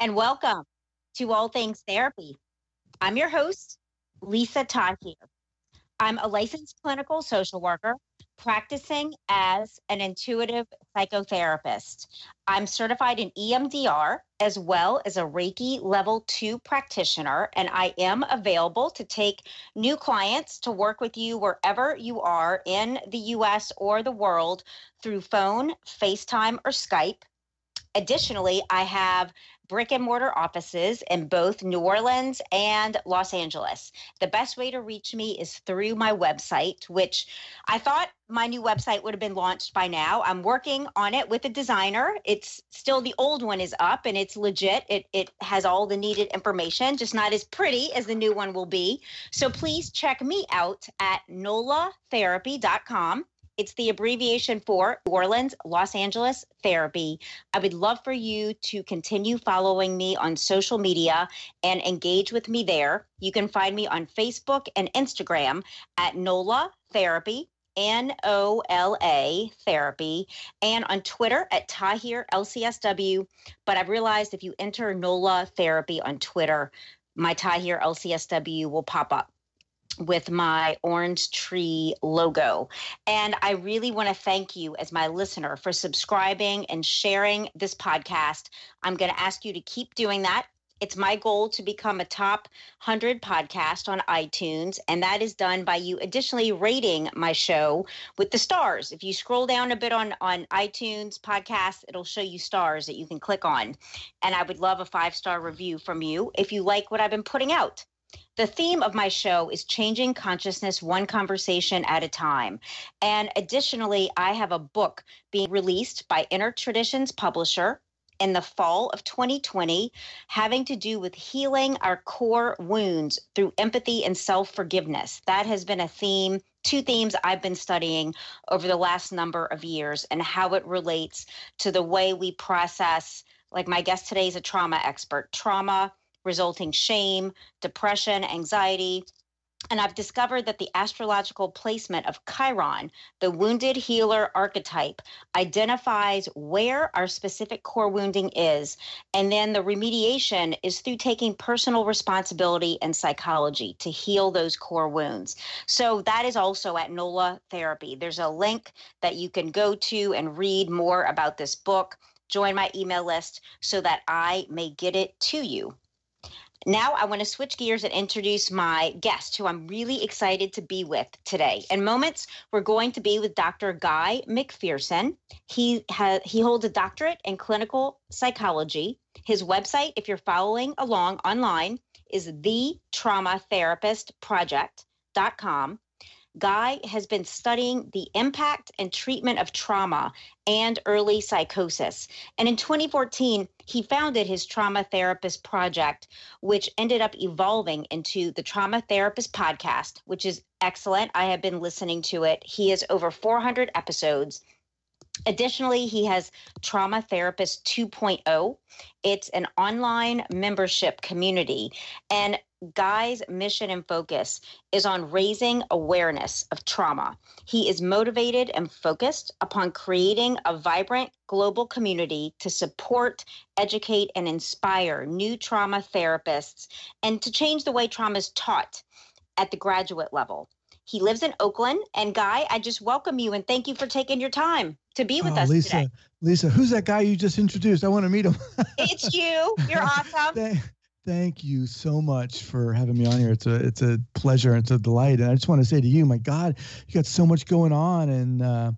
and welcome to All Things Therapy. I'm your host, Lisa Tahir. I'm a licensed clinical social worker practicing as an intuitive psychotherapist. I'm certified in EMDR as well as a Reiki level two practitioner, and I am available to take new clients to work with you wherever you are in the US or the world through phone, FaceTime, or Skype. Additionally, I have brick and mortar offices in both New Orleans and Los Angeles. The best way to reach me is through my website, which I thought my new website would have been launched by now. I'm working on it with a designer. It's still the old one is up and it's legit. It it has all the needed information, just not as pretty as the new one will be. So please check me out at nolatherapy.com. It's the abbreviation for New Orleans, Los Angeles Therapy. I would love for you to continue following me on social media and engage with me there. You can find me on Facebook and Instagram at NOLA Therapy. N O L A therapy, and on Twitter at Tahir LCSW. But I've realized if you enter NOLA therapy on Twitter, my Tahir LCSW will pop up with my orange tree logo. And I really want to thank you as my listener for subscribing and sharing this podcast. I'm going to ask you to keep doing that. It's my goal to become a top 100 podcast on iTunes, and that is done by you additionally rating my show with the stars. If you scroll down a bit on, on iTunes podcast, it'll show you stars that you can click on. And I would love a five star review from you if you like what I've been putting out. The theme of my show is changing consciousness one conversation at a time. And additionally, I have a book being released by Inner Traditions Publisher in the fall of 2020 having to do with healing our core wounds through empathy and self forgiveness. That has been a theme, two themes I've been studying over the last number of years and how it relates to the way we process. Like my guest today is a trauma expert, trauma resulting shame, depression, anxiety. And I've discovered that the astrological placement of Chiron, the wounded healer archetype, identifies where our specific core wounding is. And then the remediation is through taking personal responsibility and psychology to heal those core wounds. So that is also at NOLA Therapy. There's a link that you can go to and read more about this book. Join my email list so that I may get it to you. Now, I want to switch gears and introduce my guest, who I'm really excited to be with today. In moments, we're going to be with Dr. Guy Macpherson. He has he holds a doctorate in clinical psychology. His website, if you're following along online, is the thetraumatherapistproject.com. Guy has been studying the impact and treatment of trauma and early psychosis. And in 2014, he founded his Trauma Therapist Project, which ended up evolving into the Trauma Therapist Podcast, which is excellent. I have been listening to it. He has over 400 episodes. Additionally, he has Trauma Therapist 2.0. It's an online membership community. And Guy's mission and focus is on raising awareness of trauma. He is motivated and focused upon creating a vibrant global community to support, educate, and inspire new trauma therapists and to change the way trauma is taught at the graduate level. He lives in Oakland. And Guy, I just welcome you and thank you for taking your time to be with oh, us Lisa, today. Lisa, who's that guy you just introduced? I want to meet him. it's you. You're awesome. Thank, thank you so much for having me on here. It's a it's a pleasure. It's a delight. And I just want to say to you, my God, you got so much going on and uh,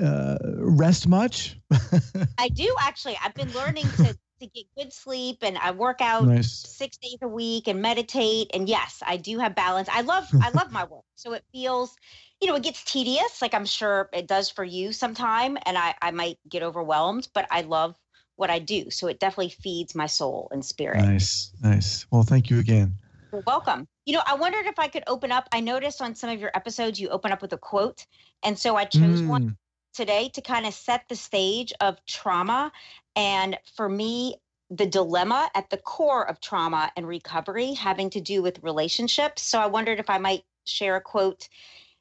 uh, rest much. I do actually. I've been learning to to get good sleep and I work out Nice. six days a week and meditate. And yes, I do have balance. I love I love my work. So it feels, you know, it gets tedious, like I'm sure it does for you sometime. And I, I might get overwhelmed, but I love what I do. So it definitely feeds my soul and spirit. Nice, nice. Well, thank you again. You're welcome. You know, I wondered if I could open up. I noticed on some of your episodes you open up with a quote. And so I chose mm. one today to kind of set the stage of trauma. And for me, the dilemma at the core of trauma and recovery having to do with relationships. So I wondered if I might share a quote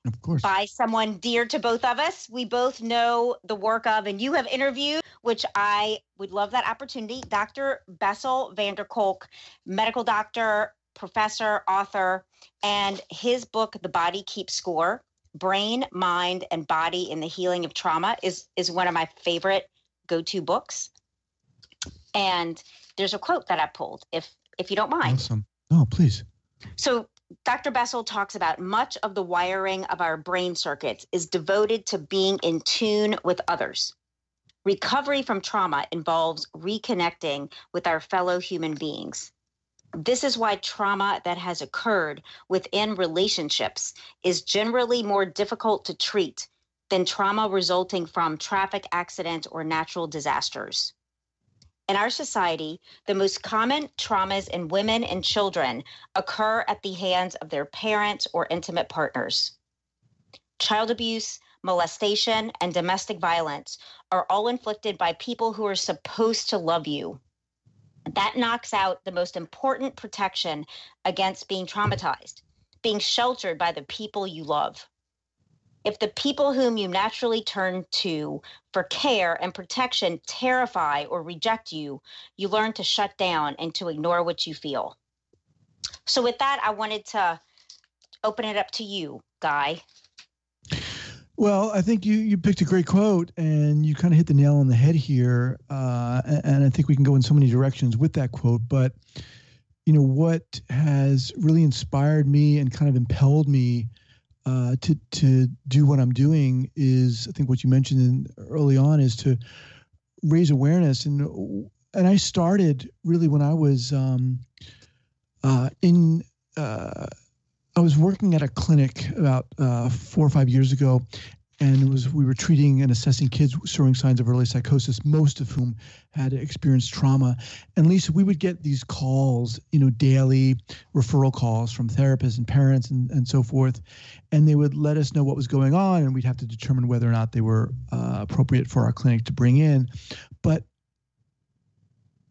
of course. by someone dear to both of us. We both know the work of, and you have interviewed, which I would love that opportunity, Dr. Bessel van der Kolk, medical doctor, professor, author, and his book, The Body Keeps Score Brain, Mind, and Body in the Healing of Trauma, is, is one of my favorite go to books. And there's a quote that I pulled, if if you don't mind. Awesome. Oh, please. So Dr. Bessel talks about much of the wiring of our brain circuits is devoted to being in tune with others. Recovery from trauma involves reconnecting with our fellow human beings. This is why trauma that has occurred within relationships is generally more difficult to treat than trauma resulting from traffic accidents or natural disasters. In our society, the most common traumas in women and children occur at the hands of their parents or intimate partners. Child abuse, molestation, and domestic violence are all inflicted by people who are supposed to love you. That knocks out the most important protection against being traumatized, being sheltered by the people you love. If the people whom you naturally turn to for care and protection terrify or reject you, you learn to shut down and to ignore what you feel. So, with that, I wanted to open it up to you, Guy. Well, I think you you picked a great quote, and you kind of hit the nail on the head here. Uh, and I think we can go in so many directions with that quote. But you know what has really inspired me and kind of impelled me uh, to to do what I'm doing is I think what you mentioned in, early on is to raise awareness. And and I started really when I was um, uh, in uh, I was working at a clinic about uh, four or five years ago, and it was we were treating and assessing kids showing signs of early psychosis, most of whom had experienced trauma. And Lisa, we would get these calls, you know, daily referral calls from therapists and parents and, and so forth, and they would let us know what was going on, and we'd have to determine whether or not they were uh, appropriate for our clinic to bring in. But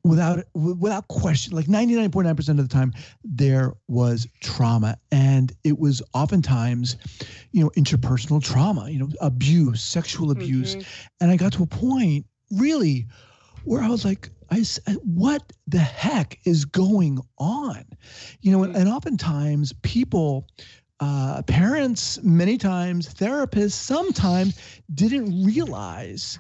without without question like 99.9% of the time there was trauma and it was oftentimes you know interpersonal trauma you know abuse sexual abuse mm-hmm. and i got to a point really where i was like i what the heck is going on you know mm-hmm. and, and oftentimes people uh, parents many times therapists sometimes didn't realize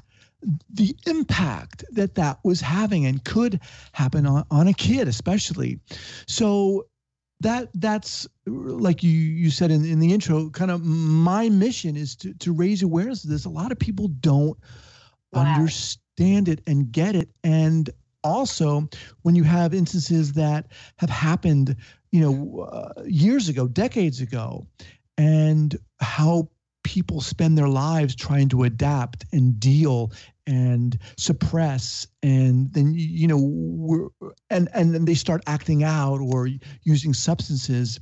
the impact that that was having and could happen on, on a kid especially. So that that's like you you said in, in the intro kind of my mission is to to raise awareness of this. A lot of people don't wow. understand it and get it. And also when you have instances that have happened you know uh, years ago decades ago and how people spend their lives trying to adapt and deal and suppress and then you know and and then they start acting out or using substances.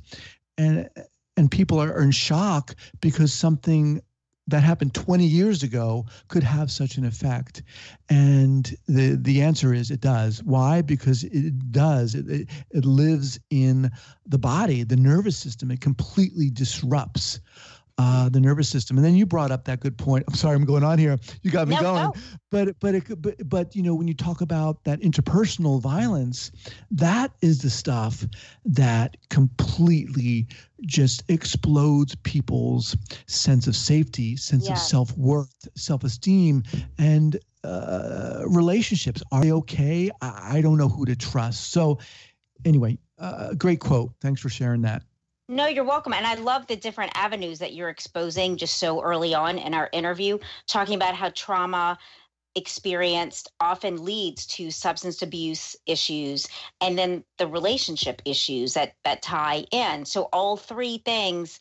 And and people are, are in shock because something that happened 20 years ago could have such an effect. And the the answer is it does. Why? Because it does. It, it, it lives in the body the nervous system. It completely disrupts uh, the nervous system. And then you brought up that good point. I'm sorry, I'm going on here. You got me no, going. No. But but it, but but you know when you talk about that interpersonal violence, that is the stuff that completely just explodes people's sense of safety, sense yes. of self worth, self esteem, and uh, relationships. Are they okay? I, I, don't know who to trust. So anyway, uh, great quote. Thanks for sharing that. No, you're welcome. And I love the different avenues that you're exposing just so early on in our interview, talking about how trauma experienced often leads to substance abuse issues and then the relationship issues that that tie in so all three things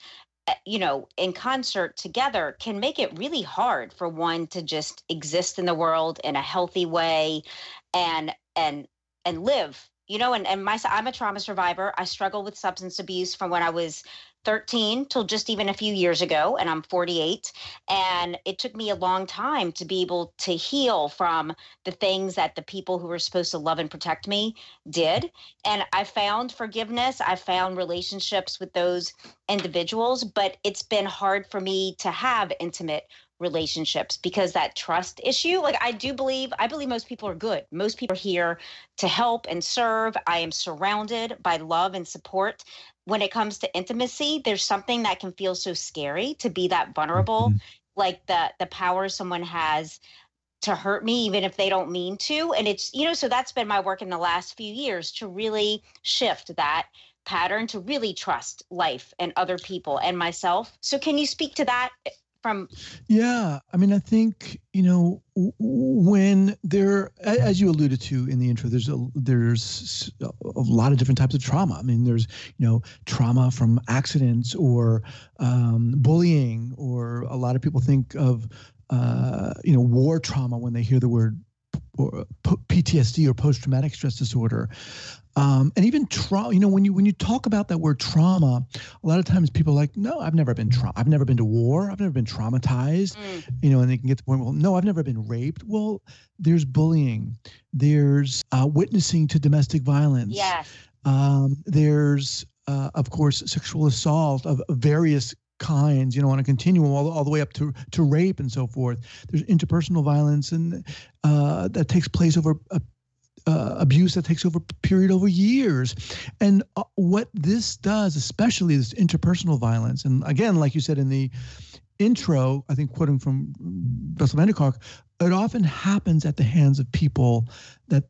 eh, you know in concert together can make it really hard for one to just exist in the world in a healthy way and and and live you know and, and my i'm a trauma survivor. I struggled with substance abuse from when i was 13 till just even a few years ago and i'm 48 and it took me a long time to be able to heal from the things that the people who were supposed to love and protect me did. And i found forgiveness. I found relationships with those individuals but it's been hard for me to have intimate relationships because that trust issue like i do believe i believe most people are good. Most people are here to help and serve. I am surrounded by love and support. When it comes to intimacy there's something that can feel so scary to be that vulnerable mm-hmm. like the the power someone has to hurt me even if they don't mean to. And it's you know so that's been my work in the last few years to really shift that pattern to really trust life and other people and myself. So can you speak to that from yeah i mean i think you know when there as you alluded to in the intro there's a there's a lot of different types of trauma. I mean there's you know trauma from accidents or um, bullying or a lot of people think of uh, you know war trauma when they hear the word or PTSD or post traumatic stress disorder. Um, and even trauma, you know, when you when you talk about that word trauma, a lot of times people are like, no, I've never been tra- I've never been to war, I've never been traumatized, mm. you know, and they can get to the point, well, no, I've never been raped. Well, there's bullying, there's uh, witnessing to domestic violence, yes. Um, there's uh, of course sexual assault of various kinds, you know, on a continuum all, all the way up to, to rape and so forth. There's interpersonal violence and uh, that takes place over a uh, abuse that takes over period over years. And uh, what this does, especially this interpersonal violence, and again, like you said in the intro, I think quoting from Bessel van der Kolk, it often happens at the hands of people that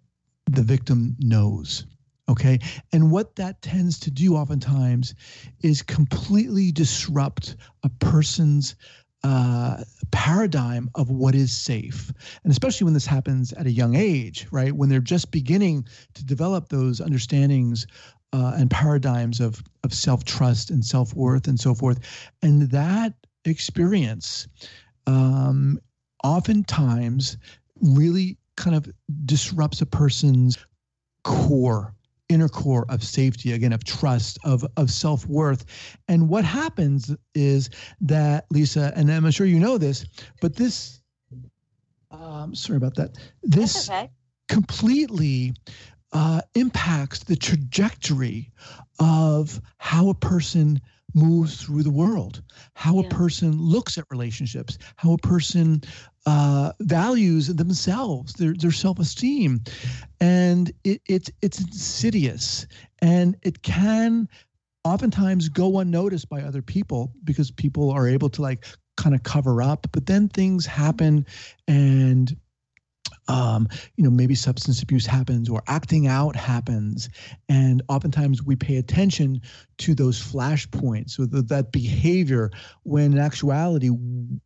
the victim knows. Okay. And what that tends to do oftentimes is completely disrupt a person's uh, paradigm of what is safe. And especially when this happens at a young age, right? When they're just beginning to develop those understandings uh, and paradigms of, of self trust and self worth and so forth. And that experience um, oftentimes really kind of disrupts a person's core inner core of safety again of trust of of self-worth and what happens is that lisa and i'm sure you know this but this um sorry about that this okay. completely uh, impacts the trajectory of how a person moves through the world, how yeah. a person looks at relationships, how a person uh, values themselves, their their self esteem, and it, it's it's insidious, and it can oftentimes go unnoticed by other people because people are able to like kind of cover up, but then things happen, and um, you know, maybe substance abuse happens or acting out happens. And oftentimes we pay attention to those flashpoints, so the, that behavior, when in actuality,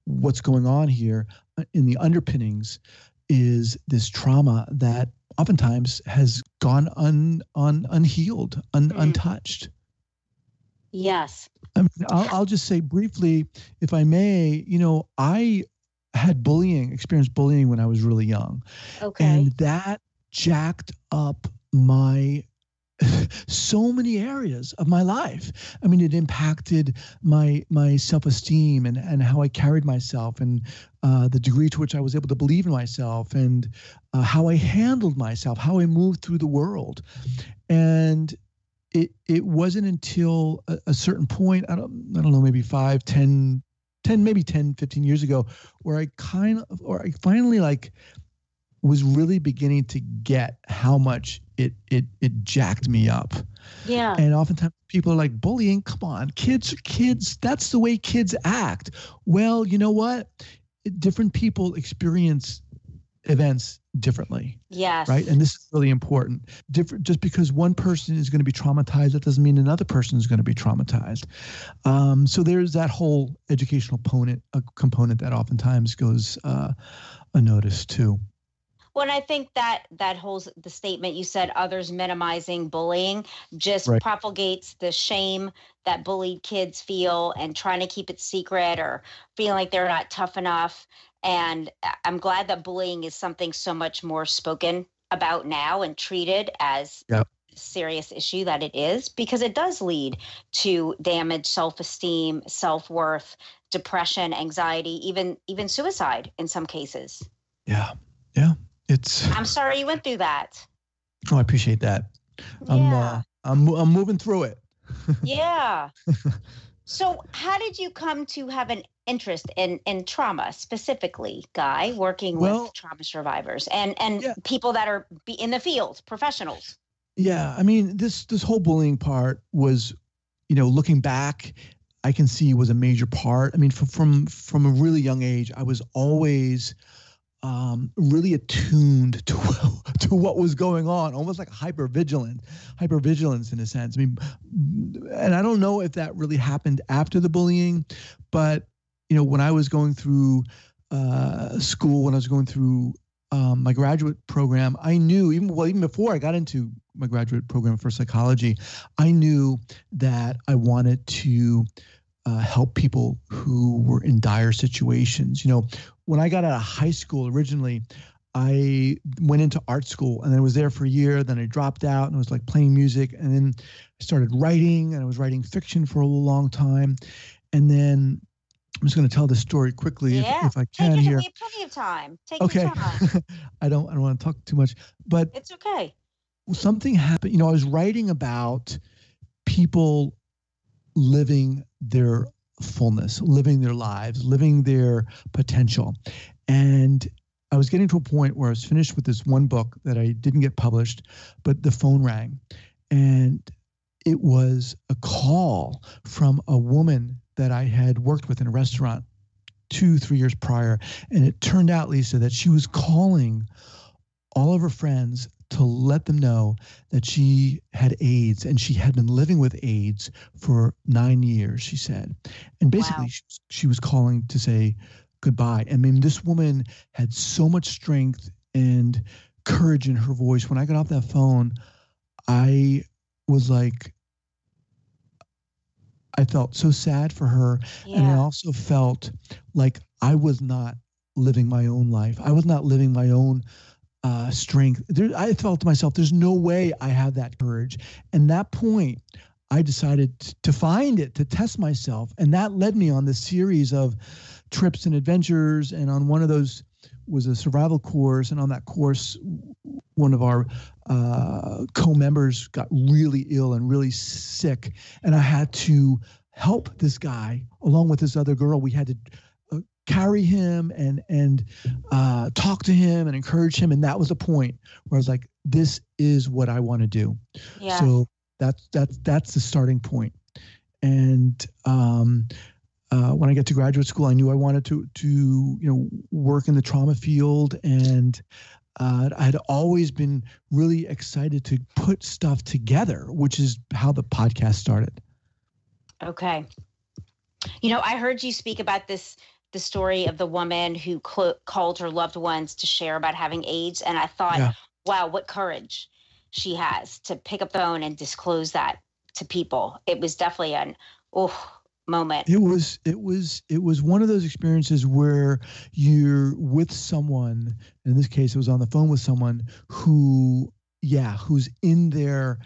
what's going on here in the underpinnings is this trauma that oftentimes has gone un, un, unhealed, un, mm. untouched. Yes. I mean, I'll, I'll just say briefly, if I may, you know, I had bullying, experienced bullying when I was really young. Okay. And that jacked up my so many areas of my life. I mean, it impacted my my self esteem and and how I carried myself and uh, the degree to which I was able to believe in myself and uh, how I handled myself, how I moved through the world, and. It, it wasn't until a, a certain point, I don't, I don't know, maybe five, ten, 10 maybe 10 15 years ago where i kind of or i finally like was really beginning to get how much it it it jacked me up. Yeah. And oftentimes people are like bullying? Come on. Kids are kids that's the way kids act. Well you know what? Different people experience events differently. Yes. Right. And this is really important. Different just because one person is going to be traumatized, that doesn't mean another person is going to be traumatized. Um, so there's that whole educational component, a component that oftentimes goes uh, unnoticed too. Well, and I think that that holds the statement you said, others minimizing bullying, just right. propagates the shame that bullied kids feel and trying to keep it secret or feeling like they're not tough enough. And I'm glad that bullying is something so much more spoken about now and treated as Yep. serious issue that it is because it does lead to damaged self-esteem self-worth depression anxiety even even suicide in some cases Yeah. Yeah. It's, i'm sorry you went through that oh, I appreciate that. I'm, yeah uh, I'm, I'm moving through it. yeah so how did you come to have an interest in in trauma specifically guy working Well- with trauma survivors and and Yeah. people that are be in the field professionals Yeah, I mean this this whole bullying part was, you know, looking back, I can see was a major part. I mean, from from from a really young age, I was always um, really attuned to to what was going on, almost like hyper vigilant, hyper vigilance in a sense. I mean, and I don't know if that really happened after the bullying, but you know, when I was going through uh, school, when I was going through um, my graduate program, I knew even well even before I got into my graduate program for psychology, I knew that I wanted to uh, help people who were in dire situations. You know, when I got out of high school originally, I went into art school and I was there for a year. Then I dropped out and I was like playing music, and then I started writing and I was writing fiction for a long time, and then. I'm just going to tell this story quickly if, Yeah. if I take can your here. have plenty of time take Okay. your time I don't I don't want to talk too much, but it's okay something happened. You know, I was writing about people living their fullness, living their lives, living their potential. And I was getting to a point where I was finished with this one book that I didn't get published, but the phone rang. And it was a call from a woman that I had worked with in a restaurant two, three years prior. And it turned out, Lisa, that she was calling all of her friends to let them know that she had AIDS and she had been living with AIDS for nine years, she said. And basically, Wow. she, she was calling to say goodbye. I mean, this woman had so much strength and courage in her voice. When I got off that phone, I was like, I felt so sad for her. And I also felt like I was not living my own life. I was not living my own uh, strength. There, I felt to myself, there's no way I have that courage. And that point, I decided to find it, to test myself. And that led me on this series of trips and adventures. And on one of those was a survival course. And on that course, one of our uh, co-members got really ill and really sick. And I had to help this guy along with this other girl. We had to carry him and and uh, talk to him and encourage him. And that was a point where I was like, "This is what I want to do." yeah So that's that's that's the starting point. And um, uh, when I get to graduate school, I knew I wanted to to you know work in the trauma field, and uh, I had always been really excited to put stuff together, which is how the podcast started. Okay. You know, I heard you speak about this the story of the woman who cl- called her loved ones to share about having AIDS and I thought, Yeah. wow, what courage she has to pick up the phone and disclose that to people. It was definitely an oh moment. It was it was it was one of those experiences where you're with someone. In this case, it was on the phone with someone who, yeah, who's in their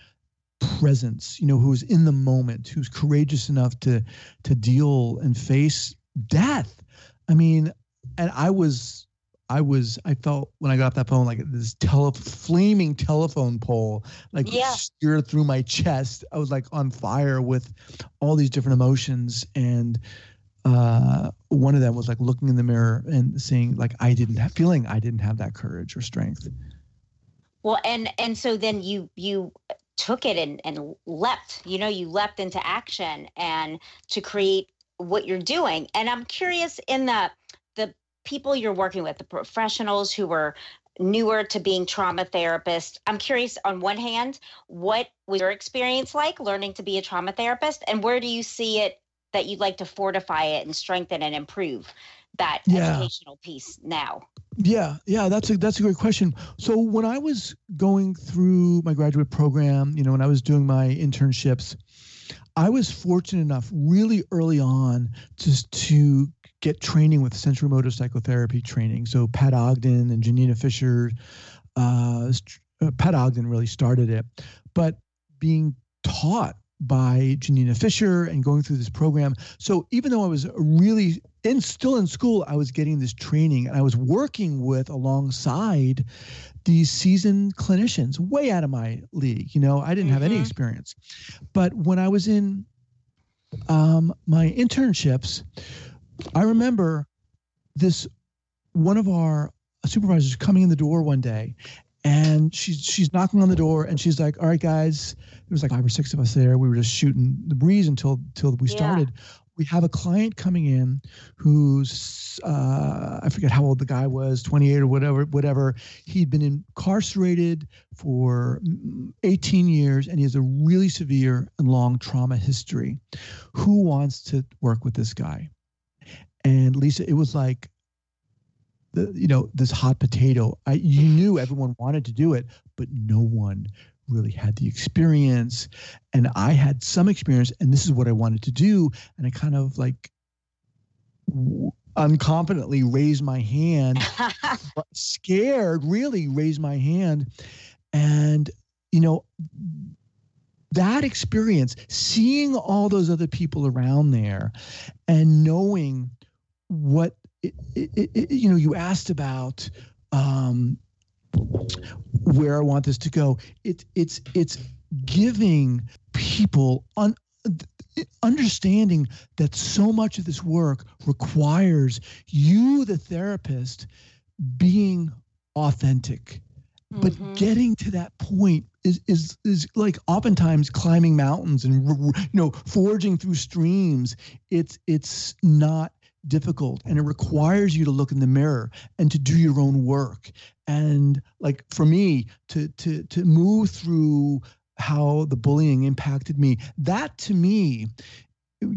presence. You know, who's in the moment, who's courageous enough to to deal and face death. I mean, and I was. I was, I felt when I got off that phone like this tele, flaming telephone pole, like Yeah. steered through my chest. I was like on fire with all these different emotions and uh, one of them was like looking in the mirror and saying like i didn't have feeling i didn't have that courage or strength Well, and and so then you you took it and and leapt. You know, you leapt into action and to create what you're doing. And I'm curious in the the people you're working with, the professionals who were newer to being trauma therapists. I'm curious on one hand, what was your experience like learning to be a trauma therapist and where do you see it that you'd like to fortify it and strengthen and improve that Yeah. educational piece now? yeah yeah that's a that's a great question so when i was going through my graduate program you know when i was doing my internships i was fortunate enough really early on just to get training with sensorimotor psychotherapy training so pat ogden and janina fisher uh, uh, Pat Ogden really started it, but being taught by Janina Fisher and going through this program. So even though I was really in still in school, I was getting this training and I was working with alongside these seasoned clinicians, way out of my league. You know, I didn't mm-hmm. have any mm-hmm. experience. But when I was in um, my internships, I remember this one of our supervisors coming in the door one day and she's she's knocking on the door and she's like all right guys there was like five or six of us there we were just shooting the breeze until until we started yeah. We have a client coming in who's uh, i forget how old the guy was 28 or whatever whatever. He'd been incarcerated for 18 years and he has a really severe and long trauma history. Who wants to work with this guy? And lisa it was like the you know this hot potato. I you knew everyone wanted to do it, but no one really had the experience. And I had some experience, and this is what I wanted to do. And I kind of like unconfidently raised my hand, scared, really raised my hand, and you know that experience, seeing all those other people around there, and knowing what it, it, it, you know, you asked about um, where I want this to go. It, it's it's giving people un, understanding that so much of this work requires you, the therapist, being authentic. But mm-hmm. getting to that point is is is like oftentimes climbing mountains and you know forging through streams. It's it's not difficult and it requires you to look in the mirror and to do your own work and like for me to to to move through how the bullying impacted me that to me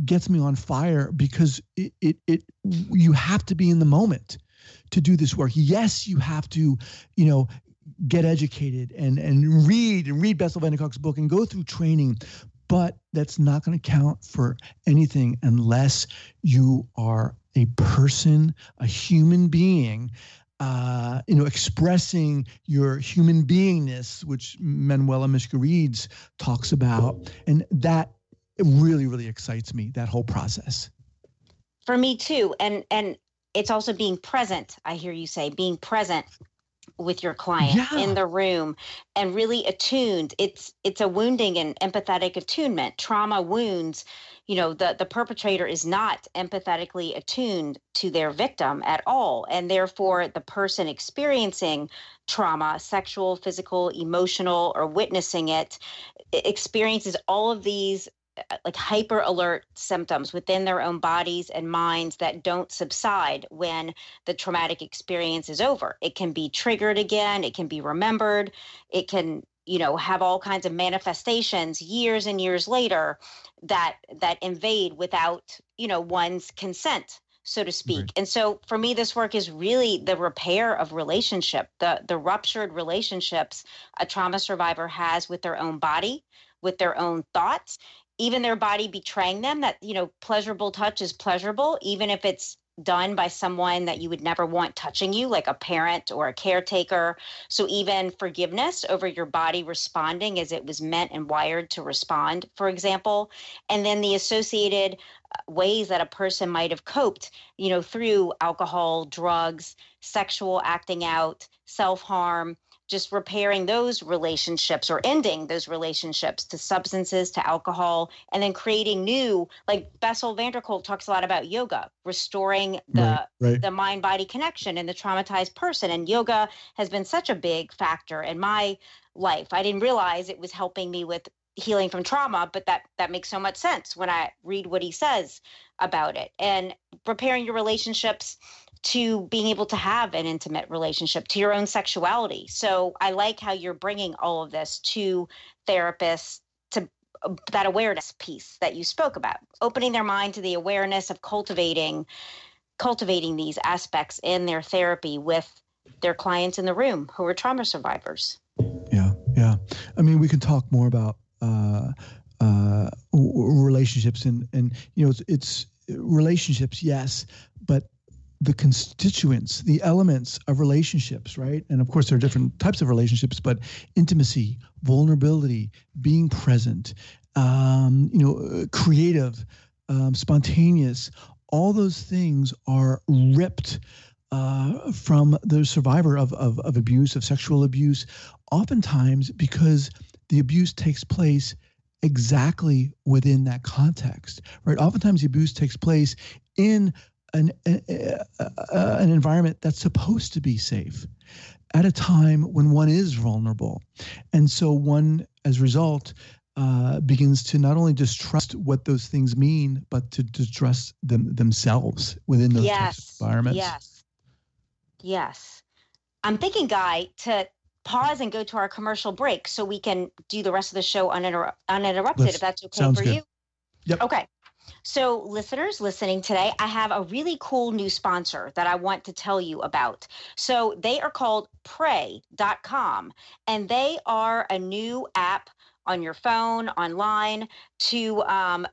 gets me on fire because it, it it you have to be in the moment to do this work. Yes you have to you know get educated and and read and read Bessel van der Kolk's book and go through training but that's not going to count for anything unless you are a person, a human being, uh, you know, expressing your human beingness, which Manuela Mischke talks about, and that really, really excites me. That whole process. For me too, and and it's also being present. I hear you say being present with your client yeah. in the room and really attuned. It's it's a wounding and empathetic attunement. Trauma wounds you know the the perpetrator is not empathetically attuned to their victim at all. And therefore the person experiencing trauma sexual physical emotional or witnessing it experiences all of these Uh, like hyper alert symptoms within their own bodies and minds that don't subside when the traumatic experience is over. It can be triggered again, it can be remembered, it can you know have all kinds of manifestations years and years later that that invade without you know one's consent so to speak. Right. And so for me this work is really the repair of relationship, the the ruptured relationships a trauma survivor has with their own body, with their own thoughts even their body betraying them that you know pleasurable touch is pleasurable even if it's done by someone that you would never want touching you like a parent or a caretaker. So even forgiveness over your body responding as it was meant and wired to respond for example and then the associated uh, ways that a person might have coped you know through alcohol drugs sexual acting out self-harm just repairing those relationships or ending those relationships to substances, to alcohol, and then creating new, like Bessel van der Kolk talks a lot about yoga, restoring the right, right. the mind body connection in the traumatized person. And yoga has been such a big factor in my life. I didn't realize it was helping me with healing from trauma, but that that makes so much sense when I read what he says about it. And repairing your relationships to being able to have an intimate relationship to your own sexuality. So I like how you're bringing all of this to therapists to uh, that awareness piece that you spoke about, opening their mind to the awareness of cultivating cultivating these aspects in their therapy with their clients in the room who are trauma survivors. Yeah, yeah. I mean, we can talk more about uh, uh, relationships and and you know it's, it's relationships, yes, but the constituents, the elements of relationships, right? And of course, there are different types of relationships, but intimacy, vulnerability, being present, um, you know, creative, um, spontaneous, all those things are ripped uh, from the survivor of, of, of abuse, of sexual abuse, oftentimes because the abuse takes place exactly within that context, right? Oftentimes the abuse takes place in an, a, an environment that's supposed to be safe at a time when one is vulnerable. And so one, as a result, uh, begins to not only distrust what those things mean, but to distrust them themselves within those yes, environments. Yes. Yes. I'm thinking, Guy, to pause and go to our commercial break so we can do the rest of the show uninter- uninterrupted, Let's, if that's okay for good. you. Yep. Okay. So, listeners listening today, I have a really cool new sponsor that I want to tell you about. So, they are called pray.com, and they are a new app on your phone, online, to um,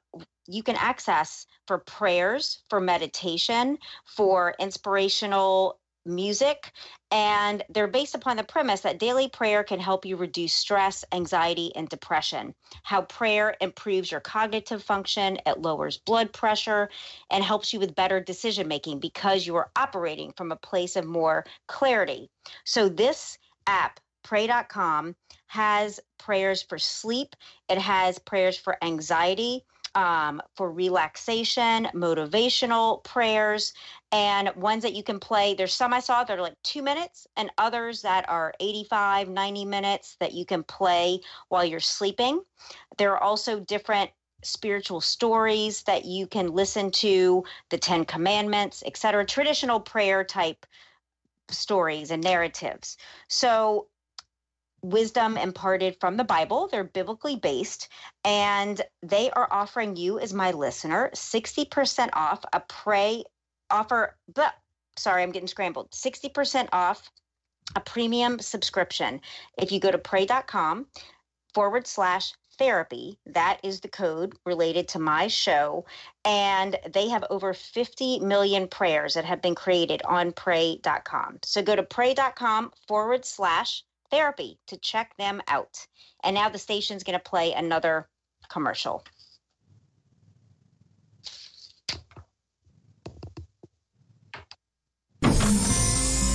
you can access for prayers, for meditation, for inspirational music. And they're based upon the premise that daily prayer can help you reduce stress, anxiety, and depression. How prayer improves your cognitive function, it lowers blood pressure, and helps you with better decision making because you are operating from a place of more clarity. So, this app, pray.com, has prayers for sleep, it has prayers for anxiety um, for relaxation, motivational prayers, and ones that you can play. There's some I saw that are like two minutes, and others that are 85, 90 minutes that you can play while you're sleeping. There are also different spiritual stories that you can listen to, the Ten Commandments, etc., traditional prayer type stories and narratives. So wisdom imparted from the Bible. They're biblically based, and they are offering you, as my listener, 60% off a pray offer. But sorry, I'm getting scrambled. 60% off a premium subscription. If you go to pray.com forward slash therapy, that is the code related to my show. And they have over 50 million prayers that have been created on pray.com. So go to pray.com forward slash therapy to check them out. And now the station's going to play another commercial.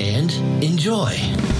and enjoy.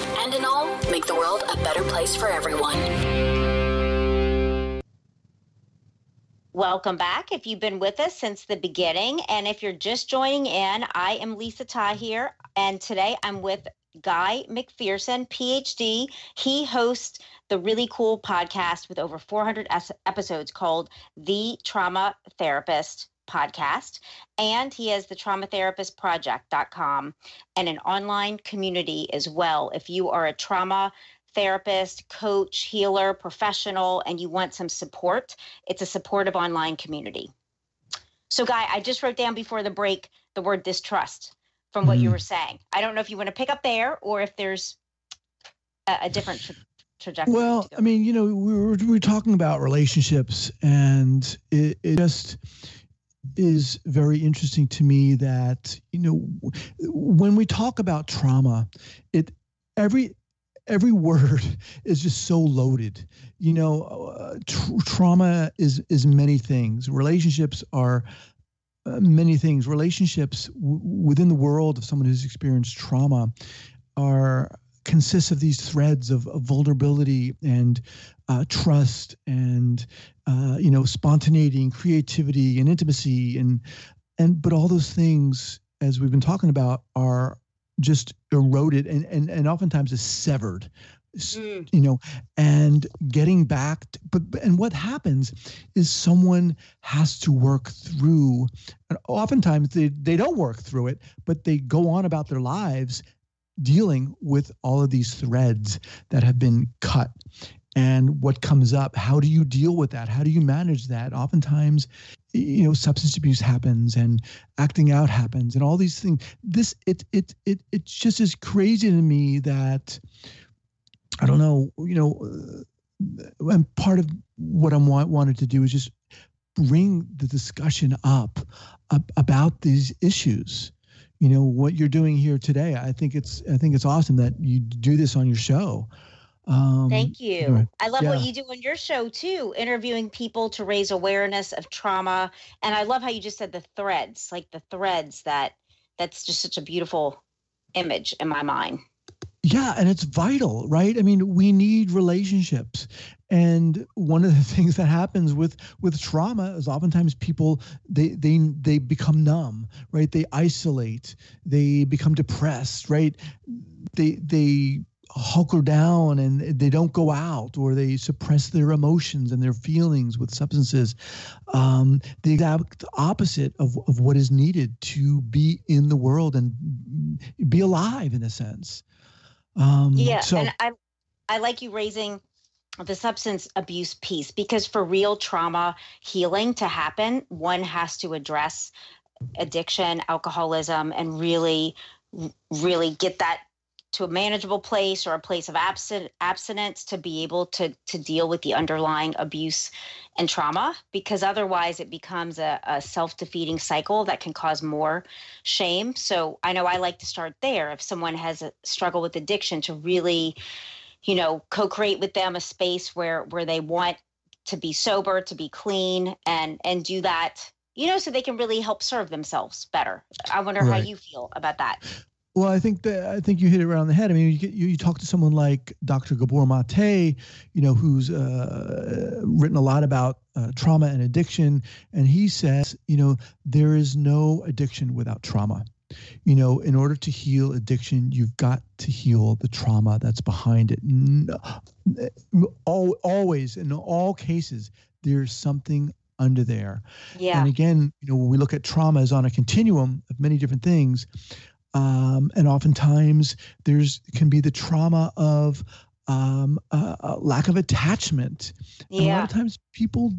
and in all, make the world a better place for everyone. Welcome back. If you've been with us since the beginning, and if you're just joining in, I am Lisa Tahir, and today I'm with Guy Macpherson, PhD. He hosts the really cool podcast with over 400 episodes called The Trauma Therapist Podcast. And he has the traumatherapistproject.com and an online community as well. If you are a trauma therapist, coach, healer, professional, and you want some support, it's a supportive online community. So, Guy, I just wrote down before the break the word distrust from what you Mhm. were saying. I don't know if you want to pick up there or if there's a, a different tra- trajectory. Well. I mean, you know, we were, we were talking about relationships, and it, it just is very interesting to me that you know when we talk about trauma, it every every word is just so loaded. You know, uh, tr- trauma is is many things. Relationships are uh, many things. Relationships w- within the world of someone who's experienced trauma are consists of these threads of, of vulnerability and uh, trust and uh, you know spontaneity and creativity and intimacy and and but all those things as we've been talking about are just eroded and and, and oftentimes is severed mm. you know and getting back to, but and what happens is someone has to work through and oftentimes they, they don't work through it but they go on about their lives dealing with all of these threads that have been cut. And what comes up how do you deal with that? How do you manage that? Oftentimes you know substance abuse happens and acting out happens and all these things. This it it it it's just as crazy to me that i don't know you know uh, and part of what i want, wanted to do is just bring the discussion up, up about these issues you know what you're doing here today i think it's i think it's awesome that you do this on your show um, Thank you. Anyway, I love yeah. what you do on your show too, interviewing people to raise awareness of trauma. And I love how you just said the threads, like the threads that that's just such a beautiful image in my mind. Yeah, and it's vital, right? I mean, we need relationships. And one of the things that happens with with trauma is oftentimes people they they they become numb, right? They isolate, they become depressed, right? They they hunker down and they don't go out or they suppress their emotions and their feelings with substances. Um, the exact opposite of, of what is needed to be in the world and be alive in a sense. Um, yeah, so, and I I like you raising the substance abuse piece because for real trauma healing to happen, one has to address addiction, alcoholism, and really, really get that to a manageable place or a place of absent, abstinence to be able to to deal with the underlying abuse and trauma because otherwise it becomes a, a self-defeating cycle that can cause more shame. So i know i like to start there. If someone has a struggle with addiction to really you know co-create with them a space where where they want to be sober to be clean and and do that you know so they can really help serve themselves better. I wonder right. how you feel about that well, I think that I think you hit it right on the head. I mean, you, you, you talk to someone like Dr. Gabor Mate, you know, who's uh, written a lot about uh, trauma and addiction, and he says, you know, there is no addiction without trauma. You know, in order to heal addiction, you've got to heal the trauma that's behind it. No, all, always, in all cases, there's something under there. Yeah. And again, you know, when we look at trauma as on a continuum of many different things, um, and oftentimes there's can be the trauma of um, a lack of attachment. Yeah. And a lot of times people,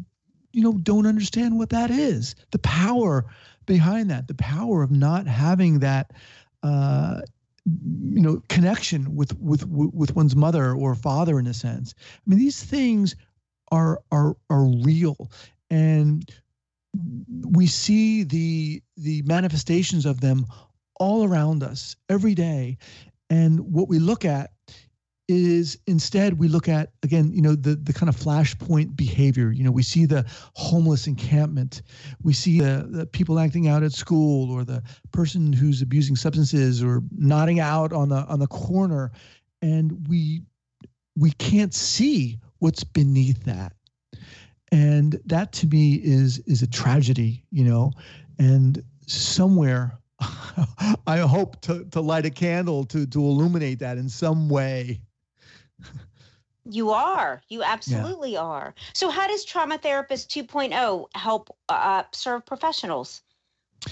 you know, don't understand what that is. The power behind that, the power of not having that, uh, you know, connection with with with one's mother or father in a sense. I mean, these things are are are real, and we see the the manifestations of them all around us every day. And what we look at is instead we look at again you know the the kind of flashpoint behavior. You know we see the homeless encampment. We see the, the people acting out at school or the person who's abusing substances or nodding out on the on the corner. And we we can't see what's beneath that. And that to me is is a tragedy you know? And somewhere I hope to, to light a candle to, to illuminate that in some way. You are. You absolutely yeah. are. So, how does Trauma Therapist 2.0 help uh, serve professionals?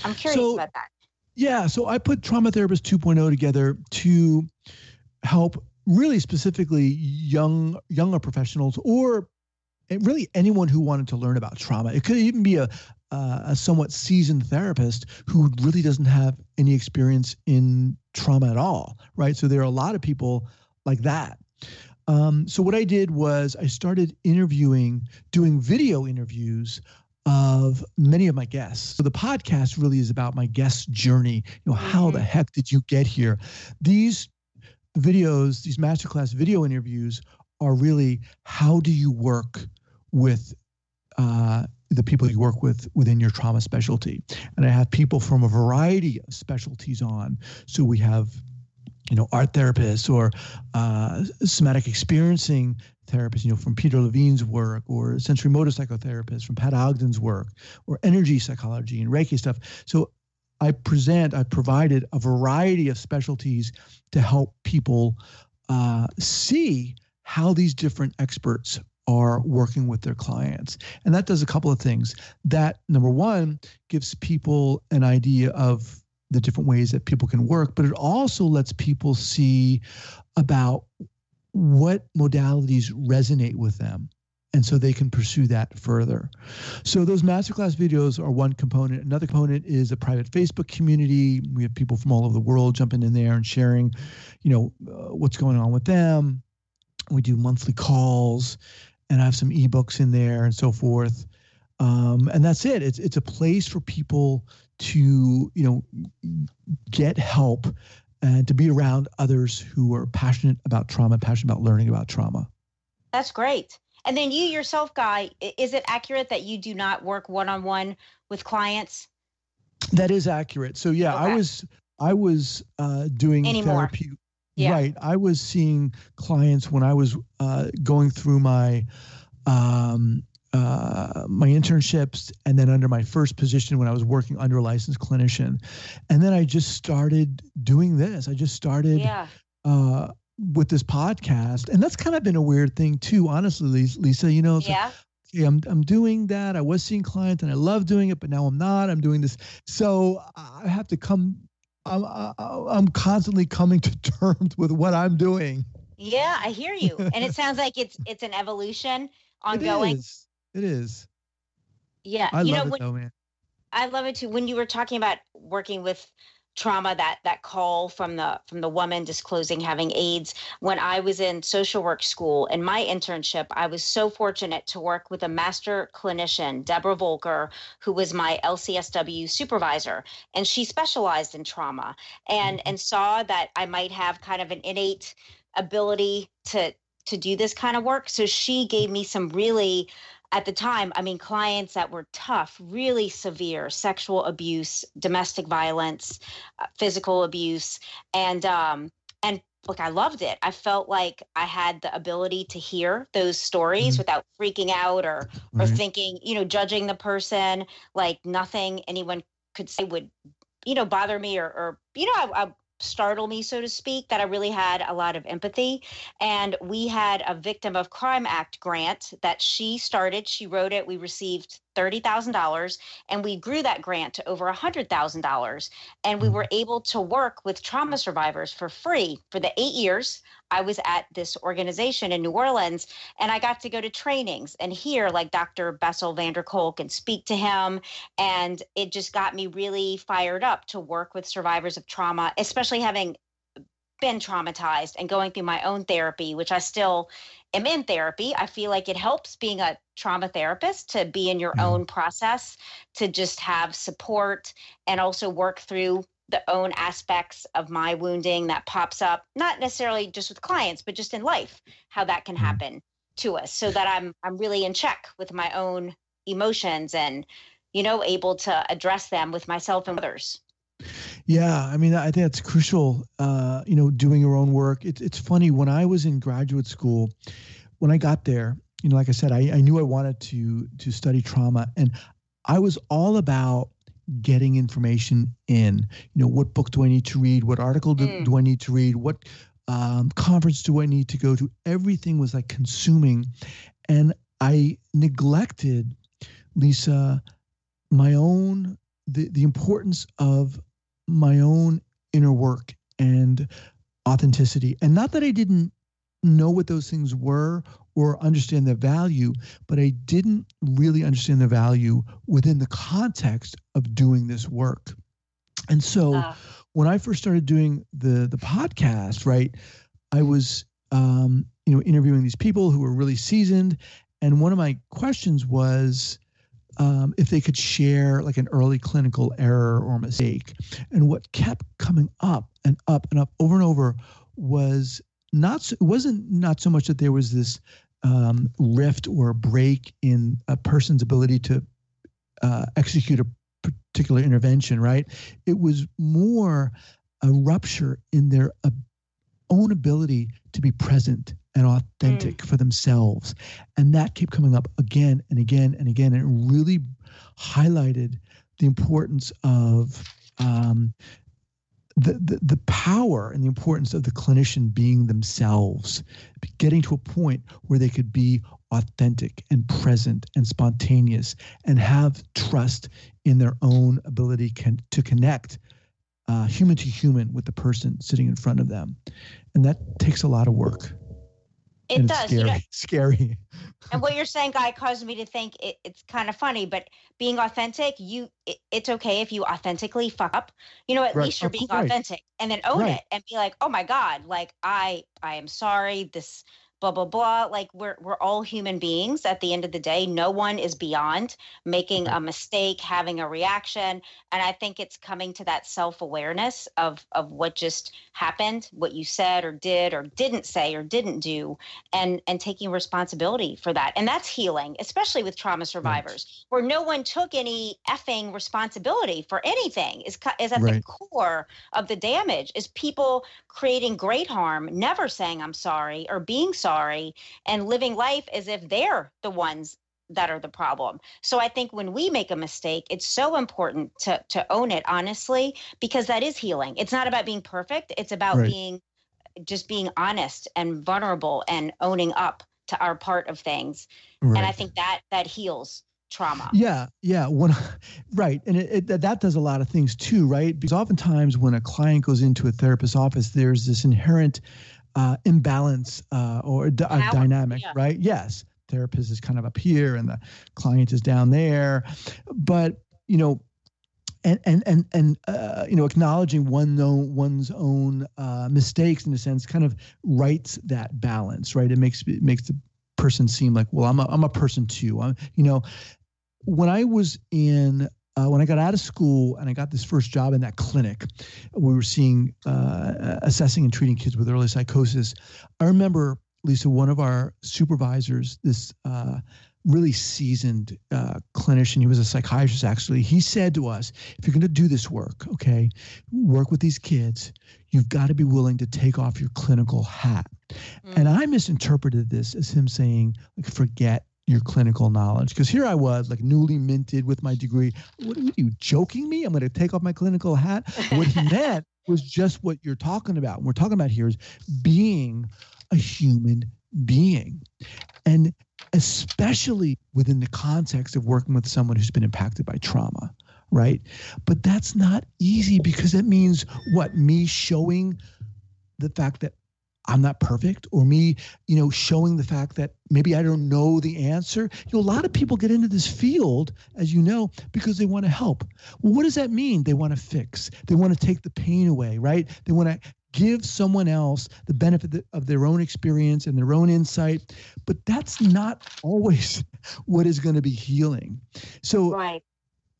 I'm curious so, about that. Yeah. So, I put Trauma Therapist 2.0 together to help really specifically young younger professionals or really anyone who wanted to learn about trauma. It could even be a, uh, a somewhat seasoned therapist who really doesn't have any experience in trauma at all, right? So there are a lot of people like that. Um, so what I did was I started interviewing, doing video interviews of many of my guests. So the podcast really is about my guest's journey. You know, how the mm-hmm. heck did you get here? These videos, these masterclass video interviews are really how do you work with uh, the people you work with within your trauma specialty. And I have people from a variety of specialties on. So we have you know, art therapists or uh, somatic experiencing therapists, you know, from Peter Levine's work or sensorimotor psychotherapists from Pat Ogden's work or energy psychology and Reiki stuff. So I present, I provided a variety of specialties to help people uh, see how these different experts are working with their clients. And that does a couple of things. That, number one, gives people an idea of the different ways that people can work, but it also lets people see about what modalities resonate with them. And so they can pursue that further. So those masterclass videos are one component. Another component is a private Facebook community. We have people from all over the world jumping in there and sharing, you know, uh, what's going on with them. We do monthly calls, and I have some ebooks in there and so forth. Um, and that's it. It's it's a place for people to you know get help and to be around others who are passionate about trauma, passionate about learning about trauma. That's great. And then you yourself, Guy, is it accurate that you do not work one on one with clients? That is accurate. So yeah, okay. I was I was uh, doing Anymore. therapy. Yeah. Right. I was seeing clients when I was uh, going through my um, uh, my internships and then under my first position when I was working under a licensed clinician. And then I just started doing this. I just started yeah. uh, with this podcast. And that's kind of been a weird thing too, honestly, Lisa. You know, yeah. okay, I'm, I'm doing that. I was seeing clients and I love doing it, but now I'm not. I'm doing this. So I have to come, I'm, I'm constantly coming to terms with what I'm doing. Yeah, I hear you. And it sounds like it's it's an evolution ongoing. It is. It is. Yeah. I you love know, it when, though, man. I love it too. When you were talking about working with trauma that that call from the from the woman disclosing having aids when i was in social work school in my internship i was so fortunate to work with a master clinician deborah volker who was my lcsw supervisor and she specialized in trauma and mm-hmm. and saw that i might have kind of an innate ability to to do this kind of work so she gave me some really at the time, I mean, clients that were tough, really severe sexual abuse, domestic violence, uh, physical abuse, and um, and look, I loved it. I felt like I had the ability to hear those stories mm-hmm. without freaking out or or thinking, you know, judging the person like nothing anyone could say would, you know, bother me or or you know, I, I startle me, so to speak, that I really had a lot of empathy. And we had a Victim of Crime Act grant that she started. She wrote it. We received $30,000 and we grew that grant to over $100,000. And we mm. were able to work with trauma survivors for free for the eight years I was at this organization in New Orleans and I got to go to trainings and hear like Dr. Bessel van der Kolk and speak to him. And it just got me really fired up to work with survivors of trauma, especially having been traumatized and going through my own therapy, which I still am in therapy. I feel like it helps being a trauma therapist to be in your mm-hmm. own process, to just have support and also work through the own aspects of my wounding that pops up, not necessarily just with clients, but just in life, how that can mm-hmm. happen to us so that I'm I'm really in check with my own emotions and you know able to address them with myself and others. Yeah, I mean, I think that's crucial. Uh, you know, doing your own work. It's it's funny when I was in graduate school, when I got there, you know, like I said, I, I knew I wanted to to study trauma, and I was all about getting information in. You know, what book do I need to read? What article do, mm. do I need to read? What um, conference do I need to go to? Everything was like consuming, and I neglected, Lisa, my own the the importance of my own inner work and authenticity. And not that I didn't know what those things were or understand the value, but I didn't really understand the value within the context of doing this work. And so uh. when I first started doing the the podcast, right, I was um, you know interviewing these people who were really seasoned, and one of my questions was um, if they could share like an early clinical error or mistake. And what kept coming up and up and up over and over was not so, it wasn't not so much that there was this um, rift or break in a person's ability to uh, execute a particular intervention, right? It was more a rupture in their uh, own ability to be present and authentic mm. for themselves. And that kept coming up again and again and again. And it really highlighted the importance of um, the, the, the power and the importance of the clinician being themselves, getting to a point where they could be authentic and present and spontaneous and have trust in their own ability can, to connect uh, human to human with the person sitting in front of them. And that takes a lot of work. It does. Scary. You know, scary. and what you're saying, Guy, caused me to think it, it's kind of funny, but being authentic, you it, it's okay if you authentically fuck up. You know, at right. least you're being authentic, and then own right. it and be like, oh my god, like I I am sorry. This blah blah blah. Like we're we're all human beings at the end of the day. No one is beyond making mm-hmm. a mistake having a reaction. And i think it's coming to that self-awareness of of what just happened what you said or did or didn't say or didn't do and and taking responsibility for that. And that's healing especially with trauma survivors right. where no one took any effing responsibility for anything is is at right. the core of the damage is people creating great harm never saying i'm sorry or being sorry sorry and living life as if they're the ones that are the problem. So I think when we make a mistake, it's so important to to own it honestly because that is healing. It's not about being perfect, it's about right. being just being honest and vulnerable and owning up to our part of things. Right. And I think that that heals trauma. Yeah, yeah, when, right, and it, it, that does a lot of things too, right? Because oftentimes when a client goes into a therapist's office, there's this inherent uh, imbalance uh, or a, dynamic, yeah. right? Yes, therapist is kind of up here and the client is down there, but you know, and and and and uh, you know, acknowledging one own, one's own uh, mistakes in a sense kind of rights that balance, right? It makes it makes the person seem like, well, I'm a I'm a person too. I'm, you know, when I was in uh, when I got out of school and I got this first job in that clinic, we were seeing, uh, assessing and treating kids with early psychosis. I remember, Lisa, one of our supervisors, this uh, really seasoned uh, clinician, he was a psychiatrist actually, he said to us, if you're going to do this work, okay, work with these kids, you've got to be willing to take off your clinical hat. Mm. And I misinterpreted this as him saying, like, forget your clinical knowledge. Because here I was, like newly minted with my degree. What are you joking me? I'm going to take off my clinical hat. What he meant was just what you're talking about. What we're talking about here is being a human being. And especially within the context of working with someone who's been impacted by trauma, right? But that's not easy because it means what? Me showing the fact that I'm not perfect, or me, you know, showing the fact that maybe I don't know the answer. You know, a lot of people get into this field, as you know, because they want to help. Well, what does that mean? They want to fix. They want to take the pain away, right? They want to give someone else the benefit of their own experience and their own insight. But that's not always what is going to be healing. So, right.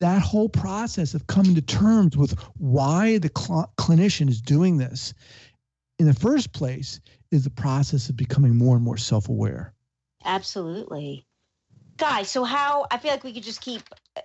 that whole process of coming to terms with why the cl- clinician is doing this in the first place is the process of becoming more and more self-aware absolutely guys so how i feel like we could just keep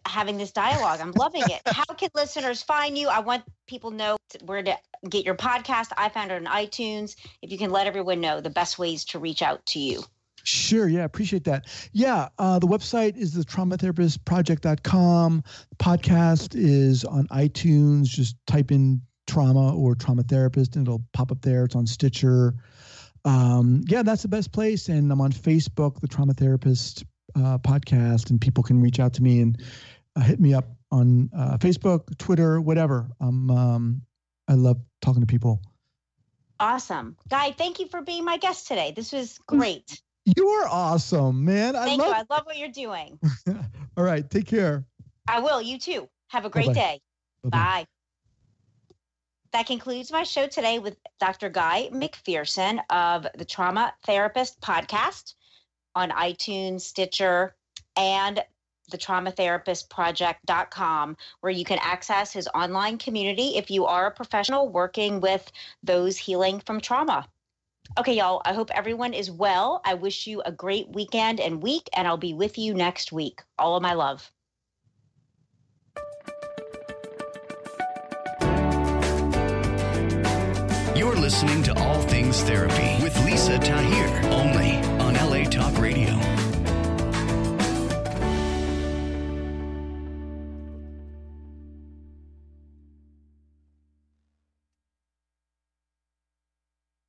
having this dialogue i'm loving it how can listeners find you i want people know where to get your podcast i found it on itunes if you can let everyone know the best ways to reach out to you Sure. Yeah. Appreciate that. Yeah. Uh, the website is the traumatherapistproject.com. Podcast is on iTunes. Just type in trauma or trauma therapist, and it'll pop up there. It's on Stitcher. Um, yeah, that's the best place. And I'm on Facebook, the Trauma Therapist uh, podcast, and people can reach out to me and uh, hit me up on uh, Facebook, Twitter, whatever. Um, um, I love talking to people. Awesome, Guy. Thank you for being my guest today. This was great. You are awesome, man. I thank love- you. I love what you're doing. All right, take care. I will. You too. Have a great Bye-bye. day. Bye-bye. Bye. That concludes my show today with Dr. Guy Macpherson of the Trauma Therapist podcast on iTunes, Stitcher, and the traumatherapistproject.com where you can access his online community if you are a professional working with those healing from trauma. Okay, y'all, I hope everyone is well. I wish you a great weekend and week, and I'll be with you next week. All of my love. You're listening to All Things Therapy with Lisa Tahir,